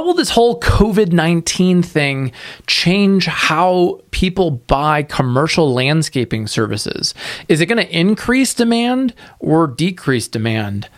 how will this whole COVID 19 thing change how people buy commercial landscaping services? Is it going to increase demand or decrease demand?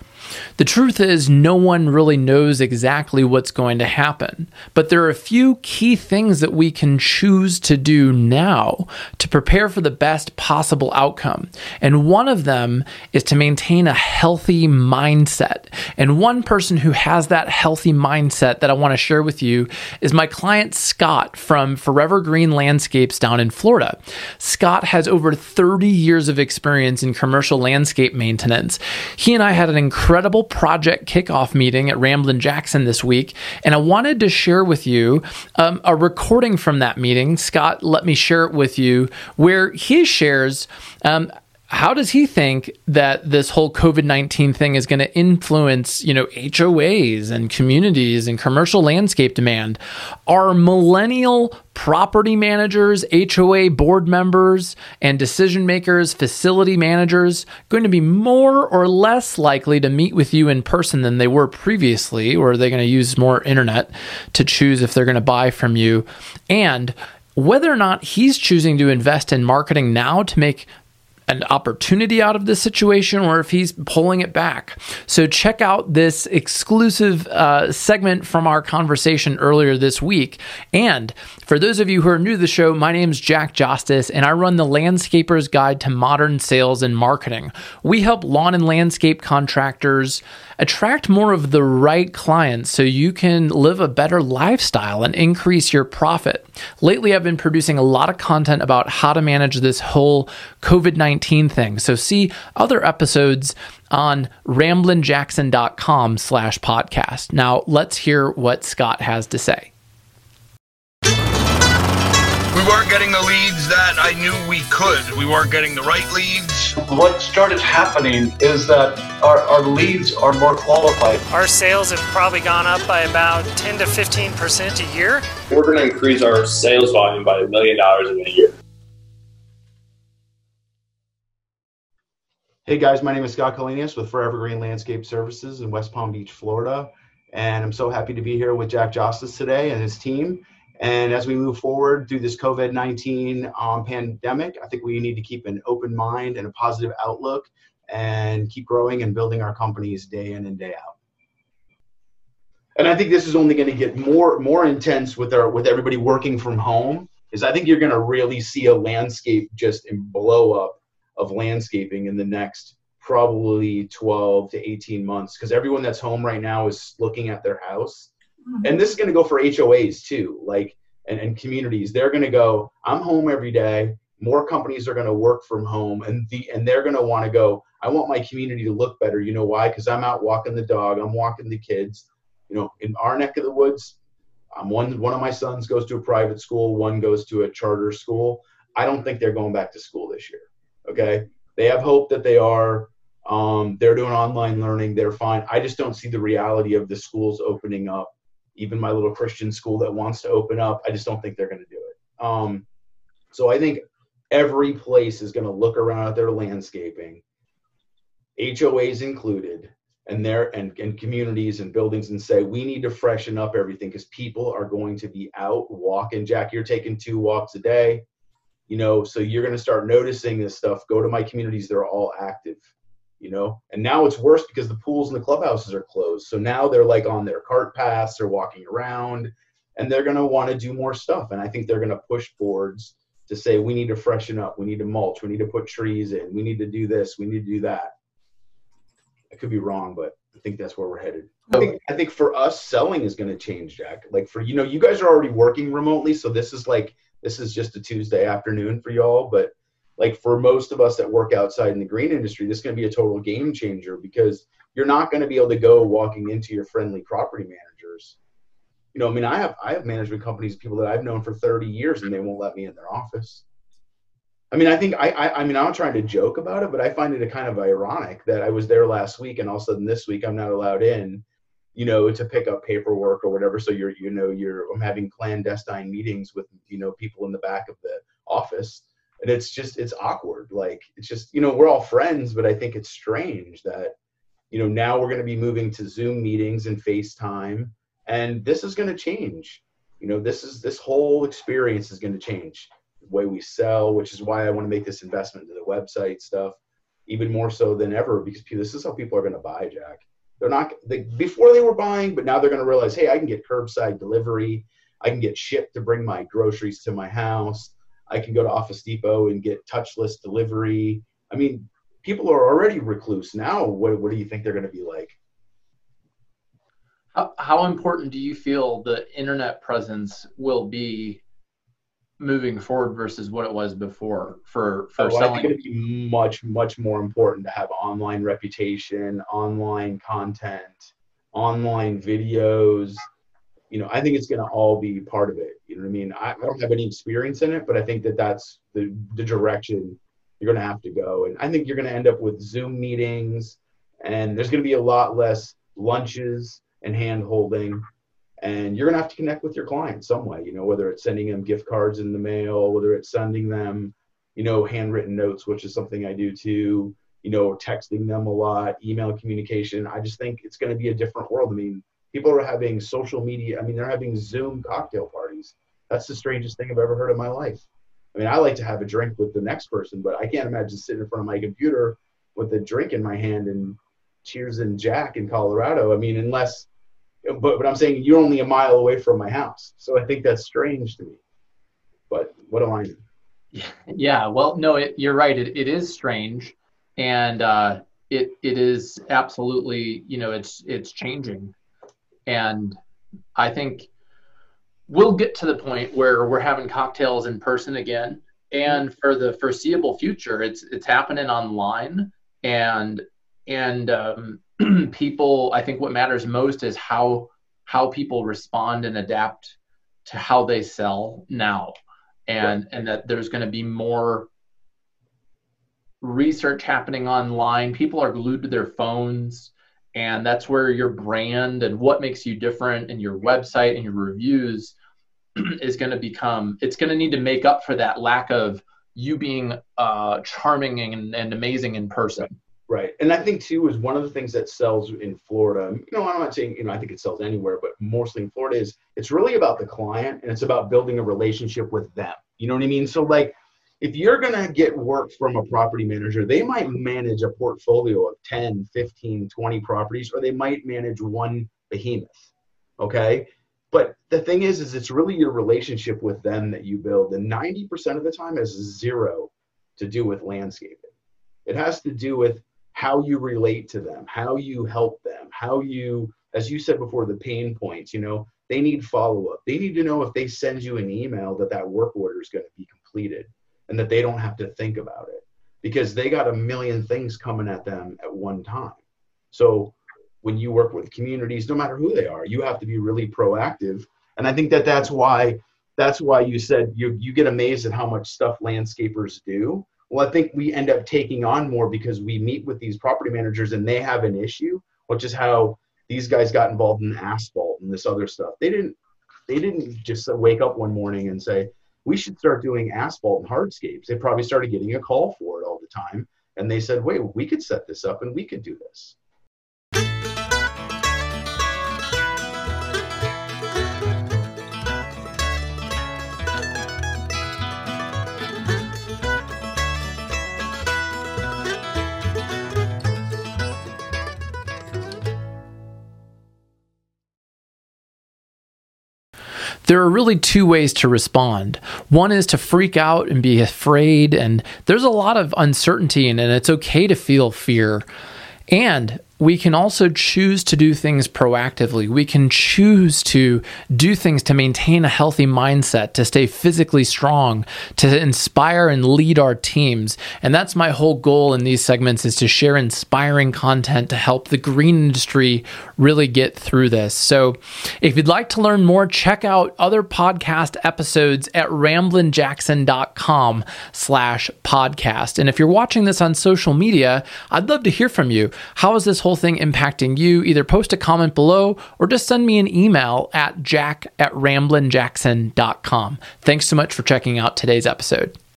The truth is, no one really knows exactly what's going to happen, but there are a few key things that we can choose to do now to prepare for the best possible outcome. And one of them is to maintain a healthy mindset. And one person who has that healthy mindset that I want to share with you is my client Scott from For-Ever-Green Landscapes down in Florida. Scott has over 30 years of experience in commercial landscape maintenance. He and I had an incredible project kickoff meeting at Ramblin' Jackson this week, and I wanted to share with you um, a recording from that meeting. Scott let me share it with you, where he shares um, how does he think that this whole COVID 19 thing is going to influence, you know, HOAs and communities and commercial landscape demand? Are millennial property managers, HOA board members, and decision makers, facility managers going to be more or less likely to meet with you in person than they were previously? Or are they going to use more internet to choose if they're going to buy from you? And whether or not he's choosing to invest in marketing now to make an opportunity out of this situation or if he's pulling it back. So, check out this exclusive uh, segment from our conversation earlier this week. And for those of you who are new to the show, my name is Jack Justice, and I run the Landscaper's Guide to Modern Sales and Marketing. We help lawn and landscape contractors attract more of the right clients so you can live a better lifestyle and increase your profit. Lately, I've been producing a lot of content about how to manage this whole COVID 19 thing. So, see other episodes on ramblinjackson.com slash podcast. Now, let's hear what Scott has to say weren't getting the leads that I knew we could. We weren't getting the right leads. What started happening is that our, our leads are more qualified. Our sales have probably gone up by about 10 to 15% a year. We're going to increase our sales volume by a million dollars in a year. Hey guys, my name is Scott Kalenius with For-Ever-Green Landscape Services in West Palm Beach, Florida. And I'm so happy to be here with Jack Justice today and his team. And as we move forward through this COVID 19 um, pandemic, I think we need to keep an open mind and a positive outlook and keep growing and building our companies day in and day out. And I think this is only going to get more more intense with our with everybody working from home. Is I think you're going to really see a landscape just blow up of landscaping in the next probably 12 to 18 months because everyone that's home right now is looking at their house. And this is going to go for HOAs too, like and, and communities. They're going to go, I'm home every day. More companies are going to work from home, and the and they're going to want to go. I want my community to look better. You know why? Because I'm out walking the dog. I'm walking the kids. You know, in our neck of the woods, um, one one of my sons goes to a private school. One goes to a charter school. I don't think they're going back to school this year. Okay, they have hope that they are. Um, they're doing online learning. They're fine. I just don't see the reality of the schools opening up even my little Christian school that wants to open up. I just don't think they're going to do it. Um, so I think every place is going to look around at their landscaping, HOAs included, and their and, and communities and buildings and say we need to freshen up everything because people are going to be out walking. Jack, you're taking two walks a day, you know, so you're going to start noticing this stuff. Go to my communities; they're all active you know? And now it's worse because the pools and the clubhouses are closed. So now they're like on their cart paths they're walking around and they're going to want to do more stuff. And i think they're going to push boards to say we need to freshen up. We need to mulch. We need to put trees in. We need to do this. We need to do that. I could be wrong but i think that's where we're headed. I think, I think for us selling is going to change jack. Like for you know you guys are already working remotely so this is like this is just a tuesday afternoon for y'all but like for most of us that work outside in the green industry, this is going to be a total game changer because you're not going to be able to go walking into your friendly property managers. You know, I mean, I have I have management companies, people that I've known for 30 years, and they won't let me in their office. I mean, I think I, I, I mean, I'm trying to joke about it, but I find it a kind of ironic that I was there last week, and all of a sudden this week I'm not allowed in, you know, to pick up paperwork or whatever. So you're, you know, you're I'm having clandestine meetings with, you know, people in the back of the office and it's just it's awkward like it's just you know we're all friends but i think it's strange that you know now we're going to be moving to zoom meetings and facetime and this is going to change. You know, this is this whole experience is going to change the way we sell, which is why I want to make this investment into the website stuff even more so than ever because this is how people are going to buy, Jack. They're not they, before they were buying, but now they're going to realize, hey, I can get curbside delivery. I can get shipped to bring my groceries to my house. I can go to Office Depot and get touchless delivery. I mean, people are already recluse now. What, what do you think they're going to be like? How, how important do you feel the internet presence will be moving forward versus what it was before for for oh, selling? I think it'd be much much more important to have online reputation, online content, online videos. You know, I think it's going to all be part of it. You know what I mean? I, I don't have any experience in it, but I think that that's the the direction you're going to have to go. And I think you're going to end up with Zoom meetings, and there's going to be a lot less lunches and hand holding and you're going to have to connect with your client some way you know whether it's sending them gift cards in the mail whether it's sending them you know handwritten notes which is something i do too you know texting them a lot email communication i just think it's going to be a different world i mean people are having social media i mean they're having zoom cocktail parties that's the strangest thing i've ever heard in my life i mean i like to have a drink with the next person but i can't imagine sitting in front of my computer with a drink in my hand and cheers and jack in colorado i mean unless but but I'm saying you're only a mile away from my house, so I think that's strange to me. But what do I know? Yeah, well, no, it, you're right. It, it is strange, and uh, it it is absolutely you know it's it's changing, and I think we'll get to the point where we're having cocktails in person again, and for the foreseeable future, it's it's happening online, and and um, people i think what matters most is how how people respond and adapt to how they sell now. And and that there's going to be more research happening online. People are glued to their phones and that's where your brand and what makes you different and your website and your reviews is going to become it's going to need to make up for that lack of you being uh, charming and, and amazing in person Right. And I think too is one of the things that sells in Florida. You know, I'm not saying, you know, I think it sells anywhere, but mostly in Florida is it's really about the client and it's about building a relationship with them. You know what I mean? So like if you're going to get work from a property manager, they might manage a portfolio of 10, 15, 20 properties, or they might manage one behemoth. Okay. But the thing is, is it's really your relationship with them that you build. And 90% of the time has zero to do with landscaping. It has to do with how you relate to them, how you help them, how you, as you said before, the pain points, you know, they need follow up. They need to know if they send you an email that that work order is going to be completed and that they don't have to think about it because they got a million things coming at them at one time. So when you work with communities, no matter who they are, you have to be really proactive. And I think that that's why that's why you said you you get amazed at how much stuff landscapers do well, I think we end up taking on more because we meet with these property managers and they have an issue, which is how these guys got involved in asphalt and this other stuff. They didn't they didn't just wake up one morning and say, we should start doing asphalt and hardscapes. They probably started getting a call for it all the time. And they said, wait, we could set this up and we could do this. There are really two ways to respond. One is to freak out and be afraid, and there's a lot of uncertainty, and, it's okay to feel fear. And we can also choose to do things proactively. We can choose to do things to maintain a healthy mindset, to stay physically strong, to inspire and lead our teams. And that's my whole goal in these segments is to share inspiring content to help the green industry really get through this. So if you'd like to learn more, check out other podcast episodes at ramblinjackson.com slash podcast. And if you're watching this on social media, I'd love to hear from you. How is this whole whole thing impacting you, either post a comment below or just send me an email at jack at ramblinjackson.com. Thanks so much for checking out today's episode.